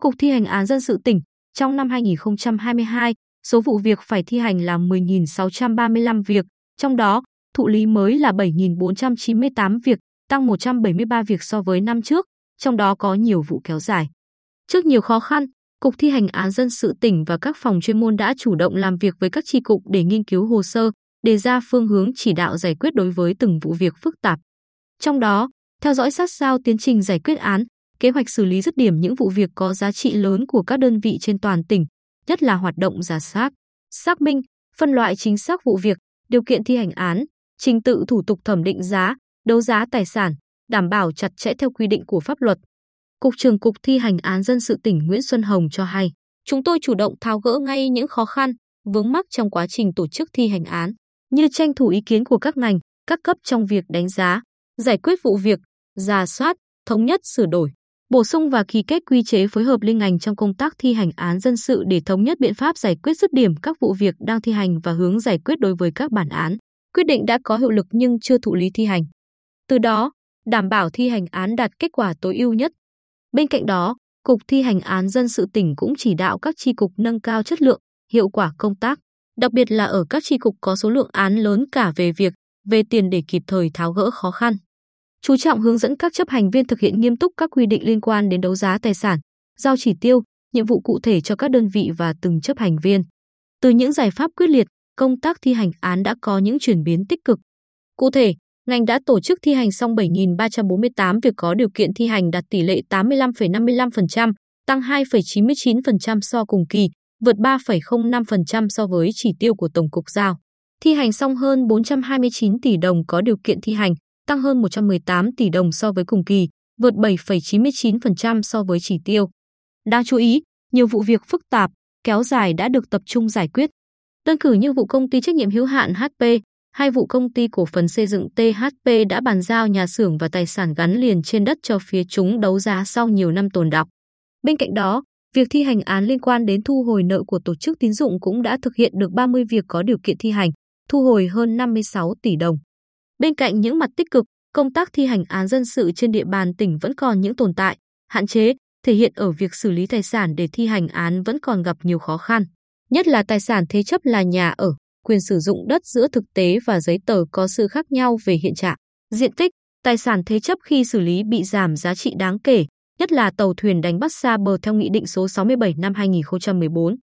Cục Thi hành án dân sự tỉnh, trong năm 2022, số vụ việc phải thi hành là 10.635 việc, trong đó thụ lý mới là 7.498 việc, tăng 173 việc so với năm trước, trong đó có nhiều vụ kéo dài. Trước nhiều khó khăn, Cục Thi hành án dân sự tỉnh và các phòng chuyên môn đã chủ động làm việc với các tri cục để nghiên cứu hồ sơ, đề ra phương hướng chỉ đạo giải quyết đối với từng vụ việc phức tạp. Trong đó, theo dõi sát sao tiến trình giải quyết án, kế hoạch xử lý dứt điểm những vụ việc có giá trị lớn của các đơn vị trên toàn tỉnh, nhất là hoạt động giả soát, xác minh, phân loại chính xác vụ việc, điều kiện thi hành án, trình tự thủ tục thẩm định giá, đấu giá tài sản, đảm bảo chặt chẽ theo quy định của pháp luật. Cục trưởng Cục Thi hành án dân sự tỉnh Nguyễn Xuân Hồng cho hay, chúng tôi chủ động tháo gỡ ngay những khó khăn, vướng mắc trong quá trình tổ chức thi hành án, như tranh thủ ý kiến của các ngành, các cấp trong việc đánh giá, giải quyết vụ việc, giả soát, thống nhất sửa đổi, bổ sung và ký kết quy chế phối hợp liên ngành trong công tác thi hành án dân sự để thống nhất biện pháp giải quyết dứt điểm các vụ việc đang thi hành và hướng giải quyết đối với các bản án. Quyết định đã có hiệu lực nhưng chưa thụ lý thi hành. Từ đó, đảm bảo thi hành án đạt kết quả tối ưu nhất. Bên cạnh đó, Cục Thi hành án dân sự tỉnh cũng chỉ đạo các tri cục nâng cao chất lượng, hiệu quả công tác, đặc biệt là ở các tri cục có số lượng án lớn cả về việc, về tiền để kịp thời tháo gỡ khó khăn. Chú trọng hướng dẫn các chấp hành viên thực hiện nghiêm túc các quy định liên quan đến đấu giá tài sản, giao chỉ tiêu, nhiệm vụ cụ thể cho các đơn vị và từng chấp hành viên. Từ những giải pháp quyết liệt, công tác thi hành án đã có những chuyển biến tích cực. Cụ thể, ngành đã tổ chức thi hành xong 7.348 việc có điều kiện thi hành đạt tỷ lệ 85,55%, tăng 2,99% so cùng kỳ, vượt 3,05% so với chỉ tiêu của Tổng cục giao. Thi hành xong hơn 429 tỷ đồng có điều kiện thi hành, tăng hơn 118 tỷ đồng so với cùng kỳ, vượt 7,99% so với chỉ tiêu. Đáng chú ý, nhiều vụ việc phức tạp, kéo dài đã được tập trung giải quyết. Đơn cử như vụ công ty trách nhiệm hữu hạn HP, hai vụ công ty cổ phần xây dựng THP đã bàn giao nhà xưởng và tài sản gắn liền trên đất cho phía chúng đấu giá sau nhiều năm tồn đọng. Bên cạnh đó, việc thi hành án liên quan đến thu hồi nợ của tổ chức tín dụng cũng đã thực hiện được 30 việc có điều kiện thi hành, thu hồi hơn 56 tỷ đồng. Bên cạnh những mặt tích cực, công tác thi hành án dân sự trên địa bàn tỉnh vẫn còn những tồn tại, hạn chế, thể hiện ở việc xử lý tài sản để thi hành án vẫn còn gặp nhiều khó khăn. Nhất là tài sản thế chấp là nhà ở, quyền sử dụng đất giữa thực tế và giấy tờ có sự khác nhau về hiện trạng, diện tích, tài sản thế chấp khi xử lý bị giảm giá trị đáng kể, nhất là tàu thuyền đánh bắt xa bờ theo Nghị định số 67 năm 2014.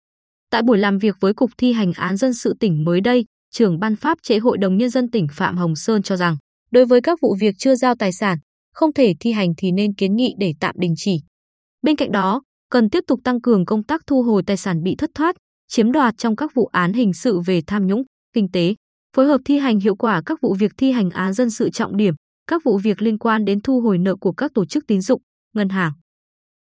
Tại buổi làm việc với Cục Thi hành án dân sự tỉnh mới đây, trưởng ban pháp chế Hội đồng Nhân dân tỉnh Phạm Hồng Sơn cho rằng, đối với các vụ việc chưa giao tài sản, không thể thi hành thì nên kiến nghị để tạm đình chỉ. Bên cạnh đó, cần tiếp tục tăng cường công tác thu hồi tài sản bị thất thoát, chiếm đoạt trong các vụ án hình sự về tham nhũng, kinh tế, phối hợp thi hành hiệu quả các vụ việc thi hành án dân sự trọng điểm, các vụ việc liên quan đến thu hồi nợ của các tổ chức tín dụng, ngân hàng.